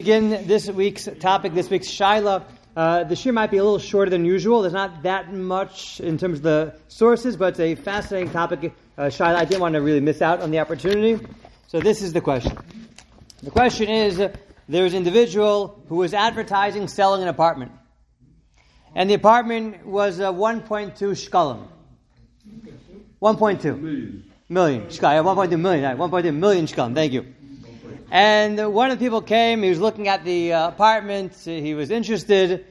begin this week's topic, this week's Shaila. Uh, the shir might be a little shorter than usual. There's not that much in terms of the sources, but it's a fascinating topic. Uh, Shaila, I didn't want to really miss out on the opportunity. So this is the question. The question is, uh, there's an individual who was advertising selling an apartment. And the apartment was uh, 1.2 shkalim. 1.2 million. Million. Shkalim, 1.2 million. 1.2 million shkalim. Thank you. And one of the people came, he was looking at the uh, apartment, he was interested,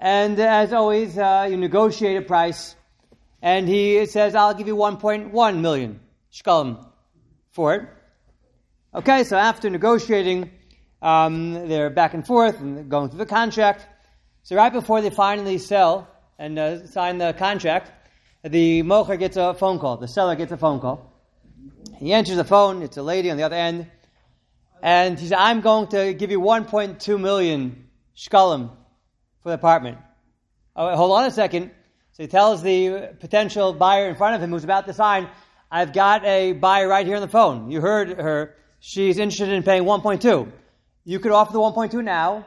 and as always, uh, you negotiate a price, and he says, I'll give you 1.1 million shkalim for it. Okay, so after negotiating, um, they're back and forth and going through the contract. So right before they finally sell and uh, sign the contract, the mocher gets a phone call. The seller gets a phone call. He answers the phone. It's a lady on the other end. And he said, I'm going to give you 1.2 million shkalim for the apartment. Oh, hold on a second. So he tells the potential buyer in front of him who's about to sign, I've got a buyer right here on the phone. You heard her. She's interested in paying 1.2. You could offer the 1.2 now,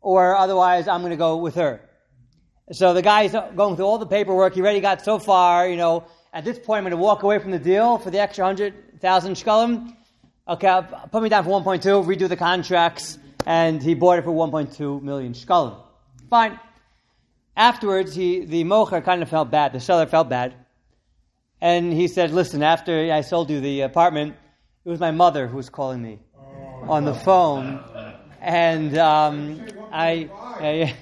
or otherwise I'm going to go with her. So the guy's going through all the paperwork. He already got so far, you know, at this point I'm going to walk away from the deal for the extra 100,000 shkalim. Okay, put me down for 1.2, redo the contracts, and he bought it for 1.2 million shkalim. Fine. Afterwards, he, the mocher kind of felt bad. The seller felt bad. And he said, listen, after I sold you the apartment, it was my mother who was calling me on the phone. And um, I, I,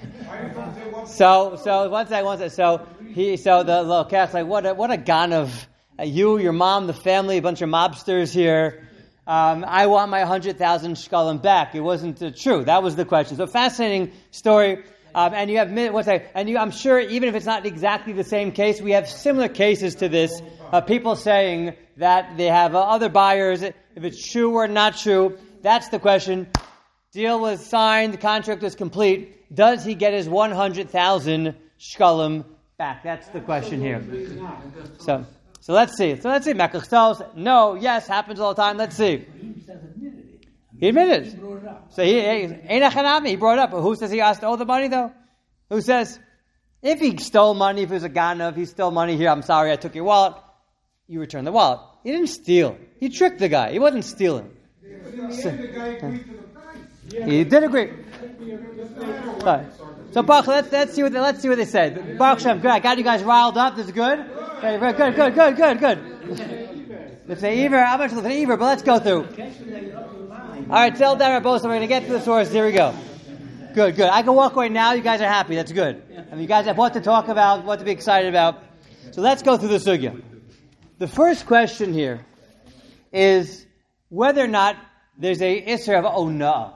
so so one second, one second. So he, so the little cat's like, what a, what a gun of uh, you, your mom, the family, a bunch of mobsters here um, I want my 100,000 shkalim back. It wasn't uh, true. That was the question. So fascinating story. Um, and you have, what's that? And you, I'm sure even if it's not exactly the same case, we have similar cases to this. Uh, people saying that they have uh, other buyers. If it's true or not true, that's the question. Deal was signed. The contract was complete. Does he get his 100,000 shkalim back? That's the question here. So. So let's see. So let's see. Mekach tells no, yes, happens all the time. Let's see. He admitted. So he ain't He brought it up. But who says he asked all the money though? Who says if he stole money, if he was a ganav, he stole money here. I'm sorry, I took your wallet. You return the wallet. He didn't steal. He tricked the guy. He wasn't stealing. So, he did agree. Right. So Baruch, let's, let's see what they, let's see what they said. Baruch good. I got you guys riled up. This is good. Okay, very good, good, good, good, good. Say Ever, I'm not sure Ever, but let's go through. All right, tell Dara both. So we're going to get to the source. Here we go. Good, good. I can walk away now. You guys are happy. That's good. I mean, you guys have what to talk about, what to be excited about. So let's go through the sugya. The first question here is whether or not there's a isser of ona.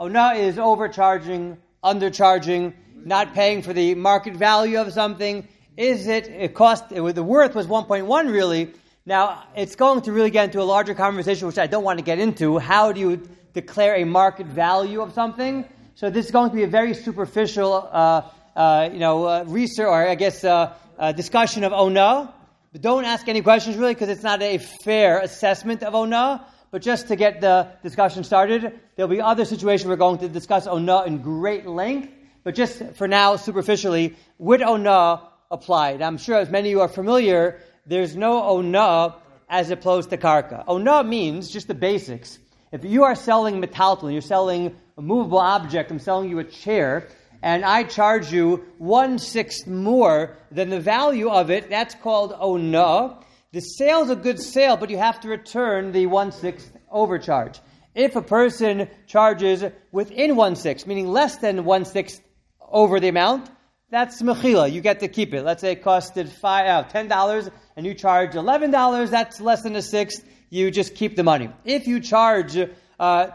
Ona is overcharging, undercharging, not paying for the market value of something. Is it, it cost, it, the worth was 1.1 really. Now, it's going to really get into a larger conversation, which I don't want to get into. How do you declare a market value of something? So this is going to be a very superficial, uh, uh, you know, uh, research, or I guess, uh, uh, discussion of ona. But don't ask any questions really, because it's not a fair assessment of ona. But just to get the discussion started, there'll be other situations we're going to discuss ona in great length. But just for now, superficially, would ona apply? I'm sure as many of you are familiar, there's no ona as opposed to karka. Ona means just the basics. If you are selling metaltal, you're selling a movable object, I'm selling you a chair, and I charge you one sixth more than the value of it, that's called ona. The sale's a good sale, but you have to return the one sixth overcharge. If a person charges within one sixth, meaning less than one sixth over the amount, that's mechila. You get to keep it. Let's say it costed five, uh, ten dollars, and you charge eleven dollars. That's less than a sixth. You just keep the money. If you charge uh,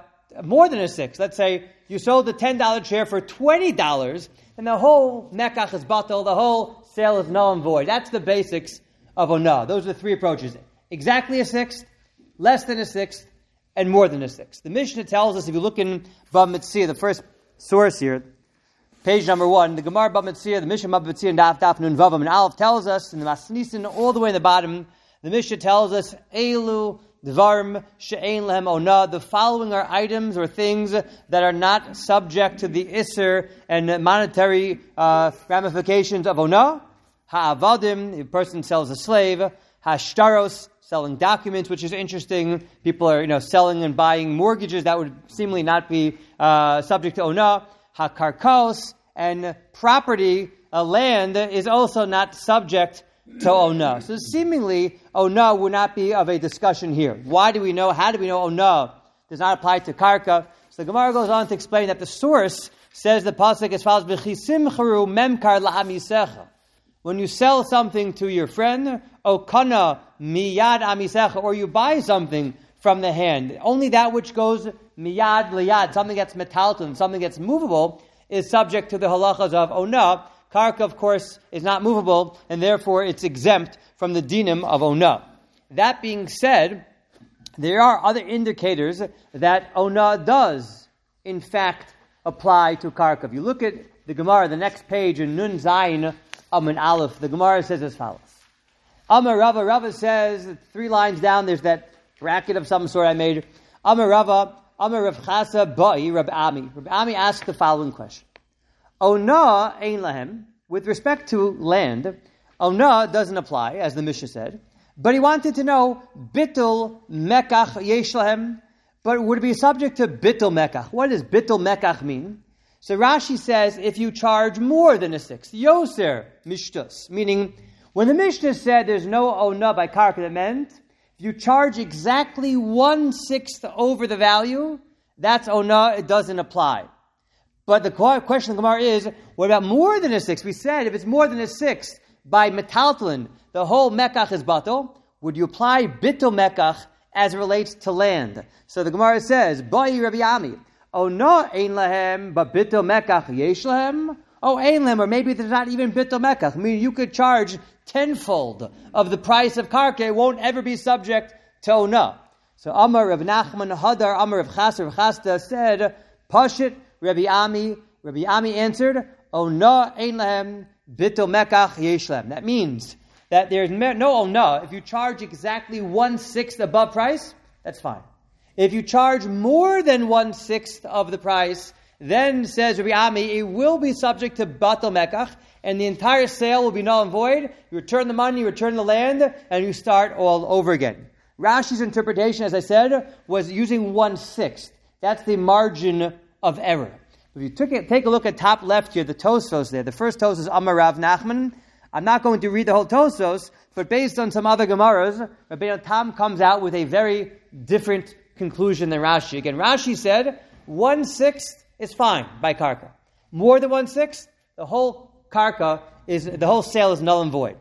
more than a sixth, let's say you sold the ten dollar chair for twenty dollars, and the whole mekach is batal, the whole sale is null and void. That's the basics of ona. Those are the three approaches: exactly a sixth, less than a sixth, and more than a sixth. The Mishnah tells us if you look in Metzia, the first source here, Page number one, the Gemara Metzia, the Mishnah Metzia, and Daf Daf Nun Vavam and Aleph tells us in the Masnisin all the way in the bottom. The Mishnah tells us Elu Dvarim she'ein lehem ona. The following are items or things that are not subject to the isser and monetary uh, ramifications of ona. Ha'avadim, a person sells a slave. Hashtaros, selling documents, which is interesting. People are, you know, selling and buying mortgages that would seemingly not be uh, subject to ona. Hakarkos, and property, uh, land, is also not subject to ona. So seemingly, ona would not be of a discussion here. Why do we know? How do we know ona does not apply to karka? So the Gemara goes on to explain that the source says the pasuk as follows: "B'chisim charu memkar la'amisecha." When you sell something to your friend, oh, okana miyad amisecha, or you buy something from the hand, only that which goes miyad liyad, something that's metalton, something that's movable, is subject to the halachas of oh, ona. Karka, of course, is not movable, and therefore it's exempt from the dinim of oh, ona. That being said, there are other indicators that ona does, in fact, apply to karka. If you look at the Gemara, the next page in Nun Zayin Amun Aleph, the Gemara says as follows. Amar Rava, Rava says, three lines down, there's that bracket of some sort I made. Amar Rava, Amar Rav Chasa Ba'i Rav Ami. Rav Ami asked the following question. Oh, ona ein lahem, with respect to land, oh, ona doesn't apply, as the Mishnah said, but he wanted to know bittul mekach yesh lahem, but would it be subject to bittul mekach? What does bittul mekach mean? So Rashi says if you charge more than a sixth, yoser mishtus, meaning when the Mishnah said there's no ona by karka, that meant if you charge exactly one sixth over the value, that's ona, it doesn't apply. But the question of the Gemara is, what about more than a sixth? We said if it's more than a sixth by metaltlin, the whole mekach is batal. Would you apply bitul mekach as it relates to land? So the Gemara says, Ba'i Rabbi Ami, oh no, ein lahem, but bitul mekach yesh lahem. Oh, ein lahem, or maybe there's not even bitul mekach. I mean, you could charge tenfold of the price of karke, it won't ever be subject to ona. So Amar Rav Nachman Hadar, Amar Rav Chas, Rav Chasta said, Pashit Rabbi Ami, Rabbi Ami answered, oh, Ona ein lahem bitul mekach yesh yeshlem. That means that there's no ona. Oh, if you charge exactly one sixth above price, that's fine. If you charge more than one sixth of the price, then says Rabbi Ami, it will be subject to batal mekach, and the entire sale will be null and void. You return the money, you return the land, and you start all over again. Rashi's interpretation, as I said, was using one sixth. That's the margin of error. If you it, take a look at top left here, the Tosos there. The first Tosos is Amar Rav Nachman. I'm not going to read the whole Tosos, but based on some other Gemaras, Rabbeinu Tam comes out with a very different conclusion than Rashi. Again, Rashi said one sixth is fine by karka. More than one sixth, the whole karka is the whole sale is null and void.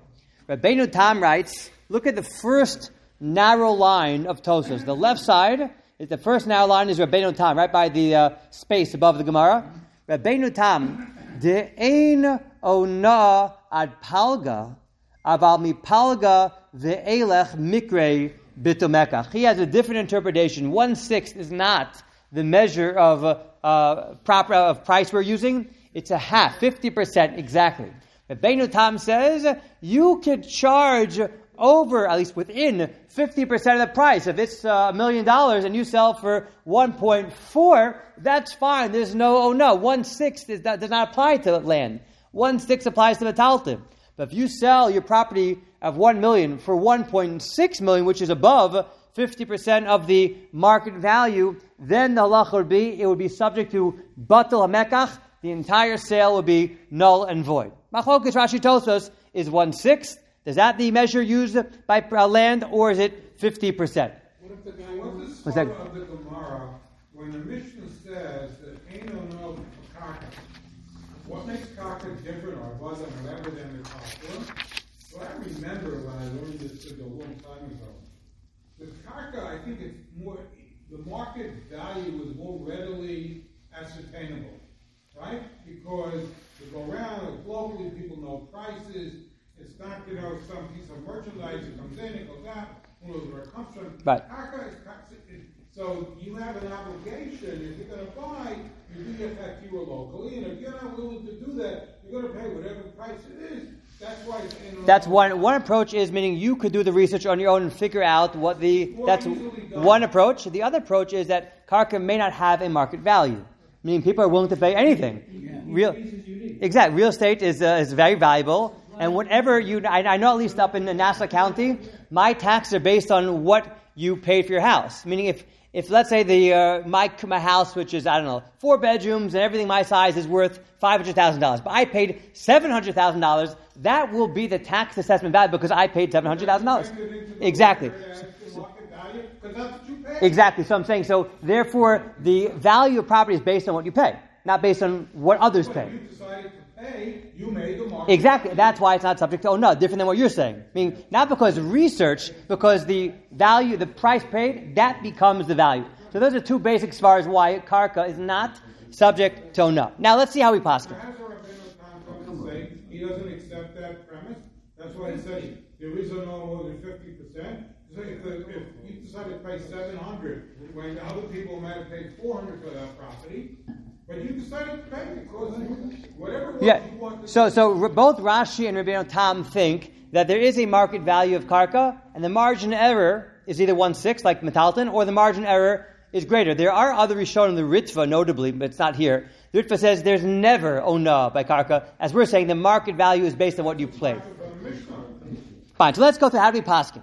Rabbeinu Tam writes, look at the first narrow line of Tosos. The left side the first narrow line is Rabbeinu Tam, right by the uh, space above the Gemara. Rabbeinu Tam, de ein ona ad palga, aval mi palga ve'elech mikre bitul mekach. He has a different interpretation. One sixth is not the measure of uh, uh, proper of price we're using. It's a half, fifty percent exactly. But Rabbeinu Tam says you could charge over, at least within 50% of the price. If it's uh, a million dollars and you sell for 1.4, that's fine. There's no, oh no, one sixth is, does not apply to land. One sixth applies to the taltim. But if you sell your property of 1 million for 1.6 million, which is above 50% of the market value, then the halach would be, it would be subject to batal hamekach. The entire sale would be null and void. Machlokas Rashi Tosos is one sixth. Is that the measure used by uh, land, or is it 50%? What if the, what's the that? of the Gemara when the Mishnah says that ain't no karka? What makes karka different or wasn't whatever than the karka? So I remember when I learned this a long time ago. The karka, I think it's more, the market value is more readily ascertainable, right? Because you go around globally, people know prices it's not, you know, some piece of merchandise that comes in, it goes out, who knows where it comes from. Right. So you have an obligation, if you're going to buy, you do affect you locally, and if you're not willing to do that, you're going to pay whatever price it is. That's why it's ain't no That's one one approach is meaning you could do the research on your own and figure out what the that's one approach. The other approach is that karka may not have a market value, meaning people are willing to pay anything. Real, exactly. Real estate is uh, is very valuable, and whatever you, I, I know at least up in the Nassau County, my taxes are based on what you paid for your house. Meaning if if let's say the uh, my my house, which is I don't know four bedrooms and everything my size is worth five hundred thousand dollars, but I paid seven hundred thousand dollars, that will be the tax assessment value because I paid seven hundred thousand dollars. Exactly. Exactly. So I'm saying so. Therefore, the value of property is based on what you pay, not based on what others pay. You pay, you made the market. Exactly. That's why it's not subject to oh no, different than what you're saying. I mean, not because research, because the value, the price paid, that becomes the value. So those are two basics as far as why karka is not subject to oh no. Now let's see how we say he doesn't accept that premise? That's why he said there is a no more than fifty percent. So if, if you decided to pay seven hundred, when other people might have paid four hundred for that property, but you decided to pay because was Yeah. So so both Rashi and Rabbeinu Tam think that there is a market value of karka, and the margin error is either one sixth, like metalton, or the margin error is greater. There are other Rishonim, the Ritva, notably, but it's not here. The Ritva says there's never ona by karka. As we're saying, the market value is based on what you played. Fine. So let's go through how do we paskin.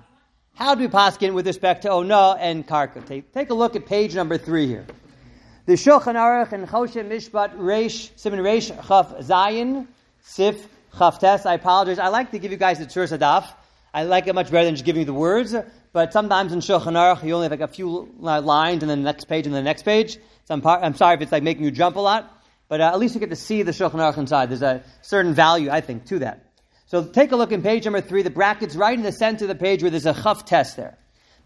How do we paskin with respect to ona and karka? Take, take a look at page number three here. The Shulchan Aruch and Choshen Mishpat Reish Simon Reish Chaf Zayin Sif Chaf Tes. I apologize. I like to give you guys the Tzur Sadaf. I like it much better than just giving you the words. But sometimes in Shulchan Aruch you only have like a few uh, lines and then the next page and then the next page. So I'm, I'm sorry if it's like making you jump a lot. But uh, at least you get to see the Shulchan Aruch inside. There's a certain value, I think, to that. So take a look in page number three, the brackets right in the center of the page where there's a chaf test there.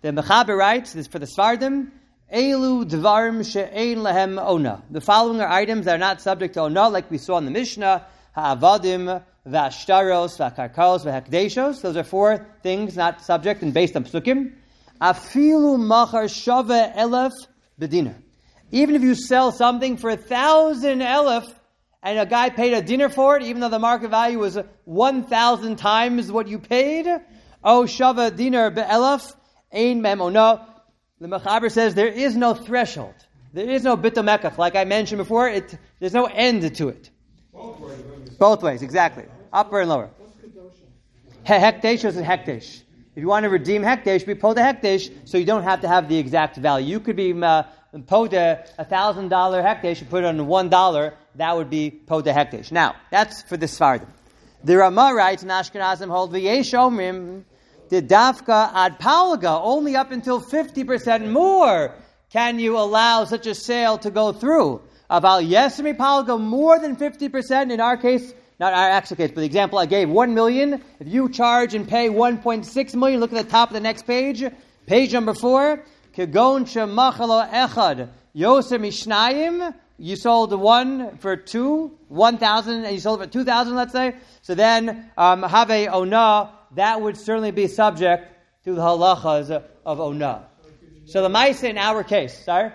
The Mechaber writes, this for the Sfardim, Elu dvarim she'ein lehem ona. The following are items that are not subject to ona, like we saw in the Mishnah, ha'avadim, v'ashtaros, v'akarkaros, v'hakdeshos. Those are four things not subject and based on psukim. Afilu machar shave elef bediner. Even if you sell something for a thousand elef, and a guy paid a dinner for it, even though the market value was 1,000 times what you paid. Oh, shava dinar be'elaf, ein mem no. The Mechaber says there is no threshold. There is no bitul mekach. Like I mentioned before, it, there's no end to it. Both ways. Both ways, exactly. Upper and lower. He- Hekdesh is a hekdesh. If you want to redeem hekdesh, be poda hekdesh, so you don't have to have the exact value. You could be uh, poda a thousand dollar hekdesh, you put it on one dollar, that would be poda hekdesh. Now, that's for the Sfardim. The Rama writes in Ashkenazim hold v'yesh omrim the dafka ad palga only up until fifty percent more can you allow such a sale to go through. About yesemi palga more than fifty percent in our case, not our actual case, but the example I gave, one million. If you charge and pay one point six million, look at the top of the next page, page number four. Kegon shemachalo echad yosem ishnayim. You sold one for two, one thousand, and you sold it for two thousand, let's say. So then, um, have a ona. That would certainly be subject to the halachas of ona. So the mice in our case, sorry.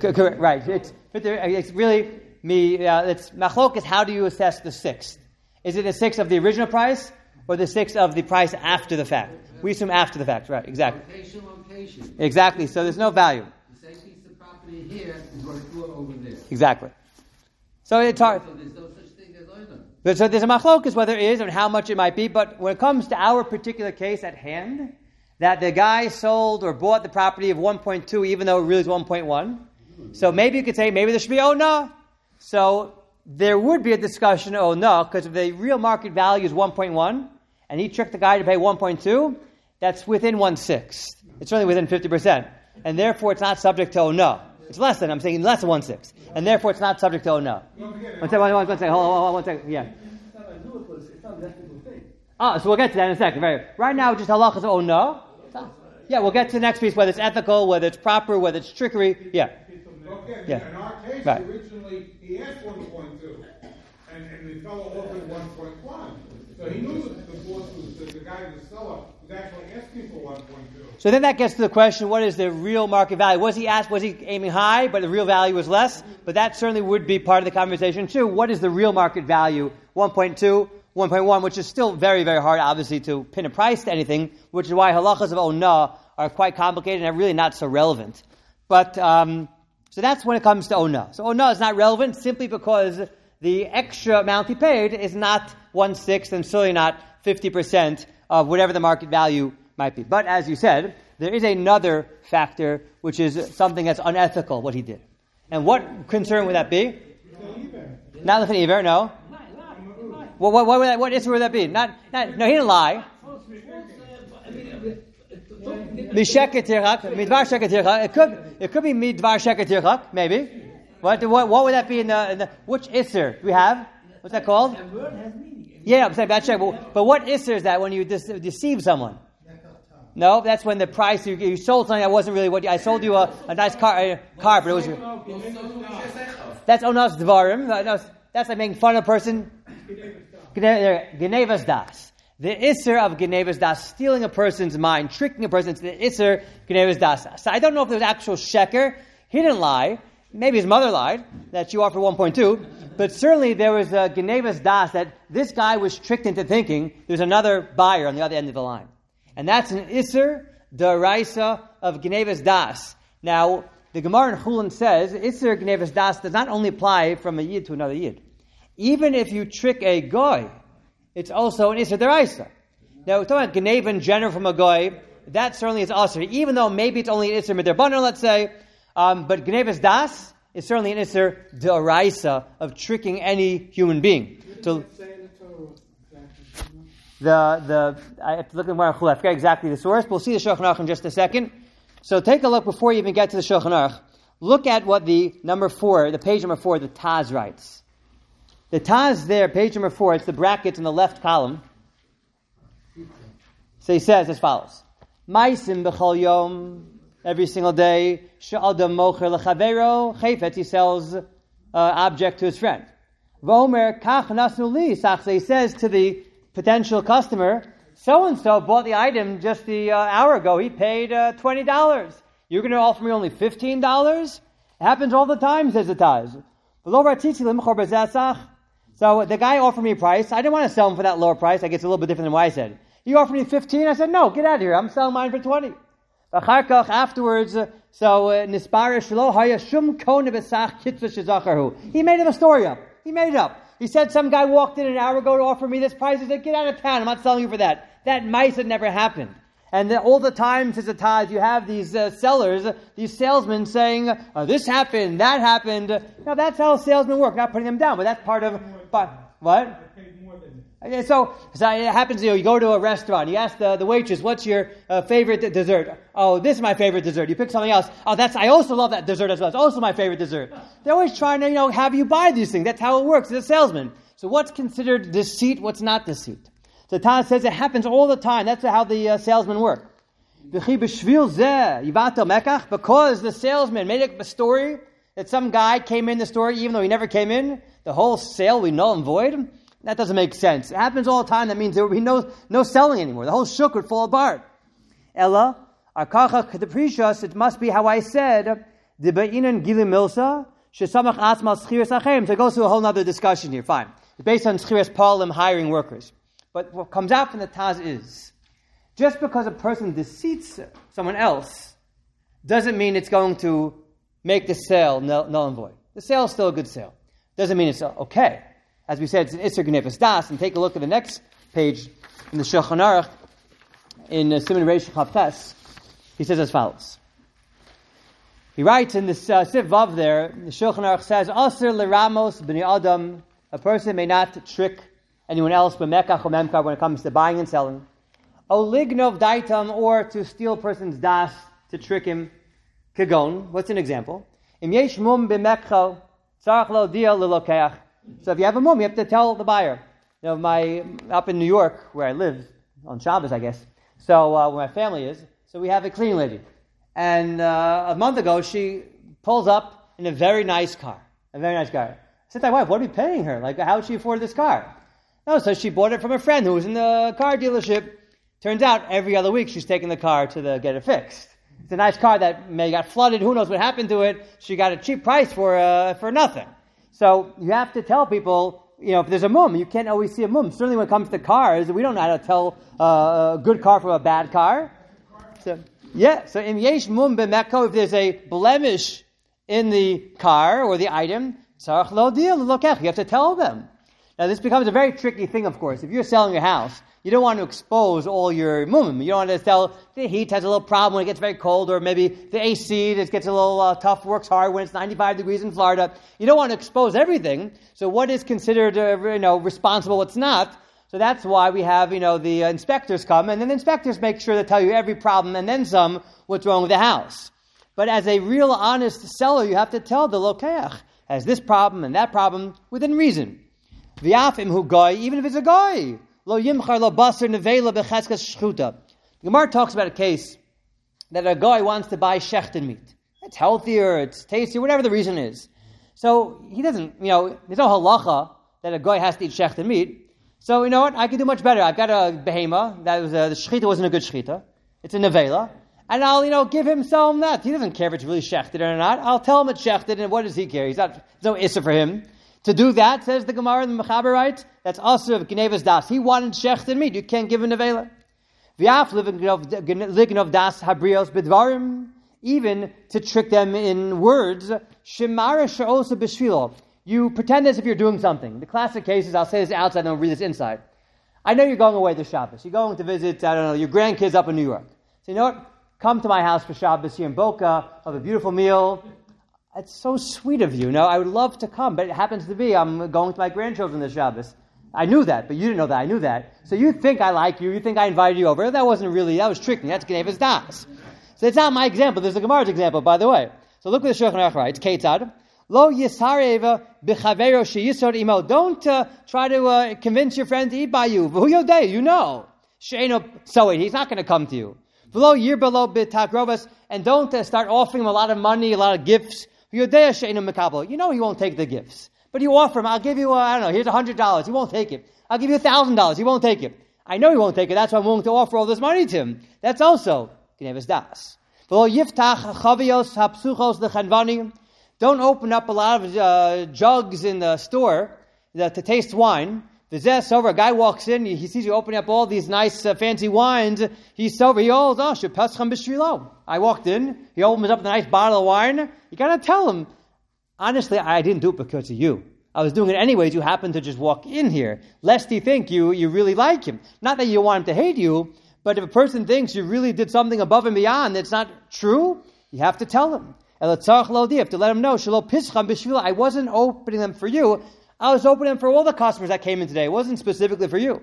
Co- Correct, right. It's, it's really me. Uh, it's machlok is how do you assess the sixth? Is it the sixth of the original price or the sixth of the price after the fact? We assume after the fact, right? Exactly. Location, location. Exactly. So there's no value. The same piece of property here is worth more over there. Exactly. So it's hard. So there's no such thing as oilam. But so there's a machlokas whether it is and how much it might be. But when it comes to our particular case at hand, that the guy sold or bought the property of 1.2 even though it really is 1.1. So maybe you could say maybe there should be oh no. So there would be a discussion oh no because if the real market value is 1.1 and he tricked the guy to pay 1.2, that's within one sixth. It's only within 50 percent, and therefore it's not subject to oh no. It's less than I'm saying less than one sixth, and therefore it's not subject to oh no. One second, one, one, one second. Hold on, hold on, one second. Yeah. Ah, so we'll get to that in a second. Right, right now, just halachas. Oh no. Yeah, we'll get to the next piece, whether it's ethical, whether it's proper, whether it's trickery. Yeah. don't Yeah. in our case, Right. originally, he asked one point two. and, and the fellow offered one point one. So he knew that the boss was, that the guy, the seller, was actually asking for one point two. So then that gets to the question: What is the real market value? Was he asked? Was he aiming high, but the real value was less? But that certainly would be part of the conversation too. What is the real market value? 1.2, 1.1, which is still very, very hard, obviously, to pin a price to anything. Which is why halachas of ona are quite complicated and are really not so relevant. But um, so that's when it comes to ona. So ona is not relevant simply because the extra amount he paid is not one sixth and certainly not fifty percent of whatever the market value might be. But as you said, there is another factor which is something that's unethical what he did. And what concern would that be? Not looking Iver, no. What, what, what, would that, what issue would that be? Not, not, no, he didn't lie. It could, it could be midvar sheker tirchak, maybe. What, what, what would that be in the, in the which isser do we have? What's that called? Yeah, I'm saying bad check. But, but what isser is that when you dis- deceive someone? No, that's when the price you, you sold something that wasn't really what you, I sold you a, a nice car, a car, but it was your. That's oh, onas dvarim. That's, like making fun of a person. Genevas das. The isser of Genevas das, stealing a person's mind, tricking a person, it's the isser Genevas das. So I don't know if there was actual sheker. He didn't lie. Maybe his mother lied that you offered 1.2, but certainly there was a Genevas das that this guy was tricked into thinking there's another buyer on the other end of the line. And that's an Isser Daraisa of Gnevas Das. Now, the Gemara in Chulin says Isser Gnevas Das does not only apply from a Yid to another Yid. Even if you trick a Goy, it's also an Isser Daraisa. Now, we're talking about Gneva in general from a Goy, that certainly is Asr, even though maybe it's only an Isser Miderabanan, let's say, um, but Gnevas Das is certainly an Isser Daraisa of tricking any human being. To, the the I have to look at where I forget exactly the source. But we'll see the Shulchan Aruch in just a second. So take a look before you even get to the Shulchan Aruch. Look at what the number four, the page number four, the Taz writes. The Taz there, page number four, it's the brackets in the left column. So he says as follows: Maisim b'chol yom, every single day. Sha'adam mocher lechavero chayfetz. He sells uh, object to his friend. Vomer kach nasnu li. He says to the potential customer, so and so bought the item just the uh, hour ago. He paid uh, twenty dollars. You're going to offer me only fifteen dollars? It happens all the time, says the Taz. So the guy offered me a price. I didn't want to sell him for that lower price. I guess it's a little bit different than what I said. He offered me fifteen. I said, no, get out of here. I'm selling mine for twenty. Afterwards, uh, so uh, nispara shlo haya shum kone besach kitzvah He made him a story up. He made it up. He said some guy walked in an hour ago to offer me this price. He said, get out of town. I'm not selling you for that. That mice had never happened. And the, all the time, says the Taz, you have these uh, sellers, these salesmen saying, oh, this happened, that happened. Now that's how salesmen work, not putting them down, but that's part of, but, what? Okay, so, so it happens, you know, you go to a restaurant, you ask the, the waitress, what's your uh, favorite dessert? Oh, this is my favorite dessert. You pick something else. Oh, that's, I also love that dessert as well. It's also my favorite dessert. They're always trying to, you know, have you buy these things. That's how it works as a salesman. So what's considered deceit, what's not deceit? So Taz says it happens all the time. That's how the uh, salesmen work. Because the salesman made up a story that some guy came in the store even though he never came in, the whole sale we null and void. That doesn't make sense. It happens all the time. That means there would be no, no selling anymore. The whole shuk would fall apart. Ella, akacha kedeprishas, it must be how I said, the be'inan gilim milsa, shesamach asmal schiras achem. So it goes through a whole other discussion here. Fine. It's based on schiras palim hiring workers. But what comes out from the Taz is, just because a person deceits someone else, doesn't mean it's going to make the sale null and void. The sale is still a good sale. Doesn't mean it's uh, okay. As we said, it's an Isser Gnevas Das. And take a look at the next page in the Shulchan Aruch, in uh, Simon Reish Chavtes. He says as follows. He writes in this uh, Siv Vav there, the Shulchan Aruch says, Aser leramos b'ni adam, a person may not trick anyone else but b'mekach or when it comes to buying and selling. Olignov daitam, or to steal a person's das, to trick him. Kagon, what's an example? Im yesh mum b'mekcha, tzarach lo dia l'lokeach. So if you have a mum, you have to tell the buyer. You know, my up in New York where I live on Shabbos, I guess. So uh, where my family is, so we have a cleaning lady, and uh, a month ago she pulls up in a very nice car, a very nice car. I said to my wife, what are we paying her? Like, how would she afford this car? No, so she bought it from a friend who was in the car dealership. Turns out every other week she's taking the car to the, get it fixed. It's a nice car that may got flooded. Who knows what happened to it? She got a cheap price for uh, for nothing. So you have to tell people, you know, if there's a mum, you can't always see a mum. Certainly when it comes to cars, we don't know how to tell uh, a good car from a bad car. So yeah, so in yesh mum b'meko, if there's a blemish in the car or the item, You have to tell them. Now this becomes a very tricky thing, of course. If you're selling your house you don't want to expose all your mumim. You don't want to tell the heat has a little problem when it gets very cold, or maybe the AC just gets a little uh, tough, works hard when it's 95 degrees in Florida. You don't want to expose everything. So what is considered, uh, you know, responsible, what's not? So that's why we have, you know, the uh, inspectors come, and then the inspectors make sure to tell you every problem and then some what's wrong with the house. But as a real honest seller, you have to tell the lokeach has this problem and that problem within reason. V'afim hu guy, even if it's a guy. Lo yimchar lo basar nevela becheskas shchuta. Gemara talks about a case that a guy wants to buy shechten meat. It's healthier, it's tastier, whatever the reason is. So he doesn't, you know, there's no halacha that a guy has to eat shechten meat. So you know what? I can do much better. I've got a behema that was a, the shechita wasn't a good shechita. It's a nevela. And I'll, you know, give him some that. He doesn't care if it's really shechted or not. I'll tell him it's shechted, and what does he care? He's not, there's no issa for him. To do that, says the Gemara the Mechaber writes, that's also of Gnevas Das. He wanted shechten meat. You can't give him a nevela. V'af lignov das habrios bedvarim. Even to trick them in words, shemara she'osa b'shvilo. You pretend as if you're doing something. The classic case is, I'll say this outside and I'll read this inside. I know you're going away this Shabbos. You're going to visit, I don't know, your grandkids up in New York. So you know what? Come to my house for Shabbos here in Boca, have a beautiful meal, it's so sweet of you. No, I would love to come, but it happens to be I'm going with my grandchildren this Shabbos. I knew that, but you didn't know that. I knew that. So you think I like you. You think I invited you over. That wasn't really, that was tricking. That's Gnevas Das. So it's not my example. There's a Gemara's example, by the way. So look what the Shulchan Aruch writes. Ketzad. Lo yisareva b'chavero sheyisod imo. Don't uh, try to uh, convince your friend to eat by you. V'hu yodei, you know. Sheino so he's not going to come to you. V'lo yir below b'takrobas. And don't uh, start offering him a lot of money, a lot of gifts. You know he won't take the gifts. But you offer him, I'll give you, uh, I don't know, here's a hundred dollars. He won't take it. I'll give you a thousand dollars. He won't take it. I know he won't take it. That's why I'm willing to offer all this money to him. That's also Gnevis Das. Don't open up a lot of uh, jugs in the store to taste wine. The zest over, a guy walks in, he sees you opening up all these nice uh, fancy wines. He's sober. He yells, oh, shepascham b'shrilo. I walked in, he opens up the nice bottle of wine. You gotta tell him, honestly, I didn't do it because of you. I was doing it anyways. You happened to just walk in here, lest he think you, you really like him. Not that you want him to hate you, but if a person thinks you really did something above and beyond that's not true, you have to tell him. You have to let him know, I wasn't opening them for you. I was opening for all the customers that came in today. It wasn't specifically for you.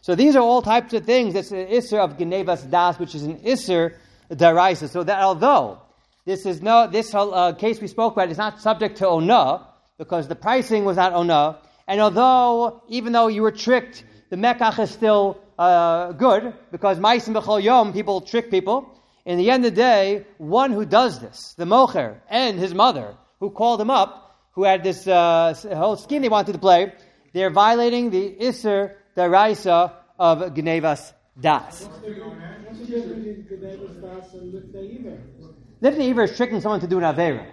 So these are all types of things. That's an Isser of Genevas Das, which is an Isser Daraisa. So that although this is no, this uh, case we spoke about is not subject to Ona, because the pricing was not Ona, and although, even though you were tricked, the Mekach is still uh, good, because Maisim B'chol Yom, people trick people. In the end of the day, one who does this, the Mocher, and his mother, who called him up, who had this uh, whole scheme they wanted to play, they're violating the Isser Daraisa of Gnevas Das. Lifnei Iver is tricking someone to do an Avera.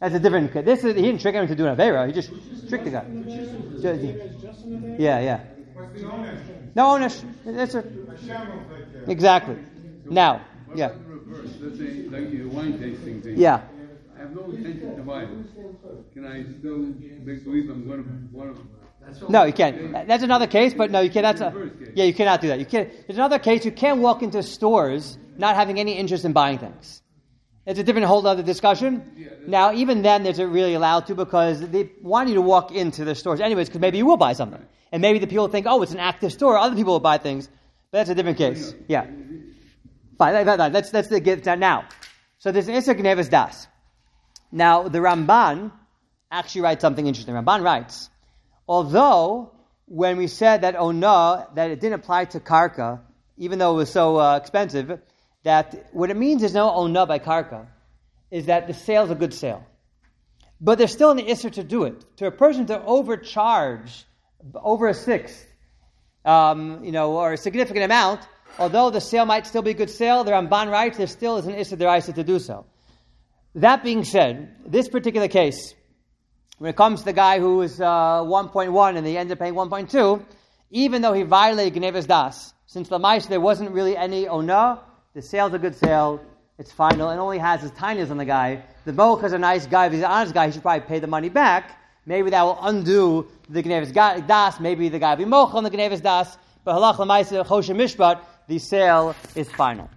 That's a different. This is he didn't trick him to do an Avera. He just tricked the guy. Yeah, yeah. No onish. That's a, exactly. Now, yeah. Yeah no intention to buy it, can I still make believe I'm going to want to? No, you can't. That's another case, but no, you can't. That's a, yeah, you cannot do that. You can't. There's another case. You can't walk into stores not having any interest in buying things. It's a different whole other discussion. Now, even then, there's it really allowed to because they want you to walk into the stores anyways, because maybe you will buy something, and maybe the people think, oh, it's an active store. Other people will buy things, but that's a different case. Yeah. Fine. That's that's the get down now. So there's an Issa Gnevis Das. Now, the Ramban actually writes something interesting. Ramban writes, although when we said that ona, that it didn't apply to karka, even though it was so uh, expensive, that what it means is no ona by karka, is that the sale is a good sale. but there's still an isser to do it. To a person to overcharge over a sixth, um, you know, or a significant amount, although the sale might still be a good sale, they're on bond rights, there still is an isser deraisa to do so. That being said, this particular case, when it comes to the guy who is uh, 1.1 and he end up paying 1.2, even though he violated Gnevis Das, since the mice there wasn't really any ona, the sale's a good sale, it's final, and only has his tinys on the guy. The Moch is a nice guy, if he's an honest guy, he should probably pay the money back. Maybe that will undo the Gnevis Das, maybe the guy will be Moch on the Gnevis Das, but halach l'maisa choshen mishpat, the sale is final.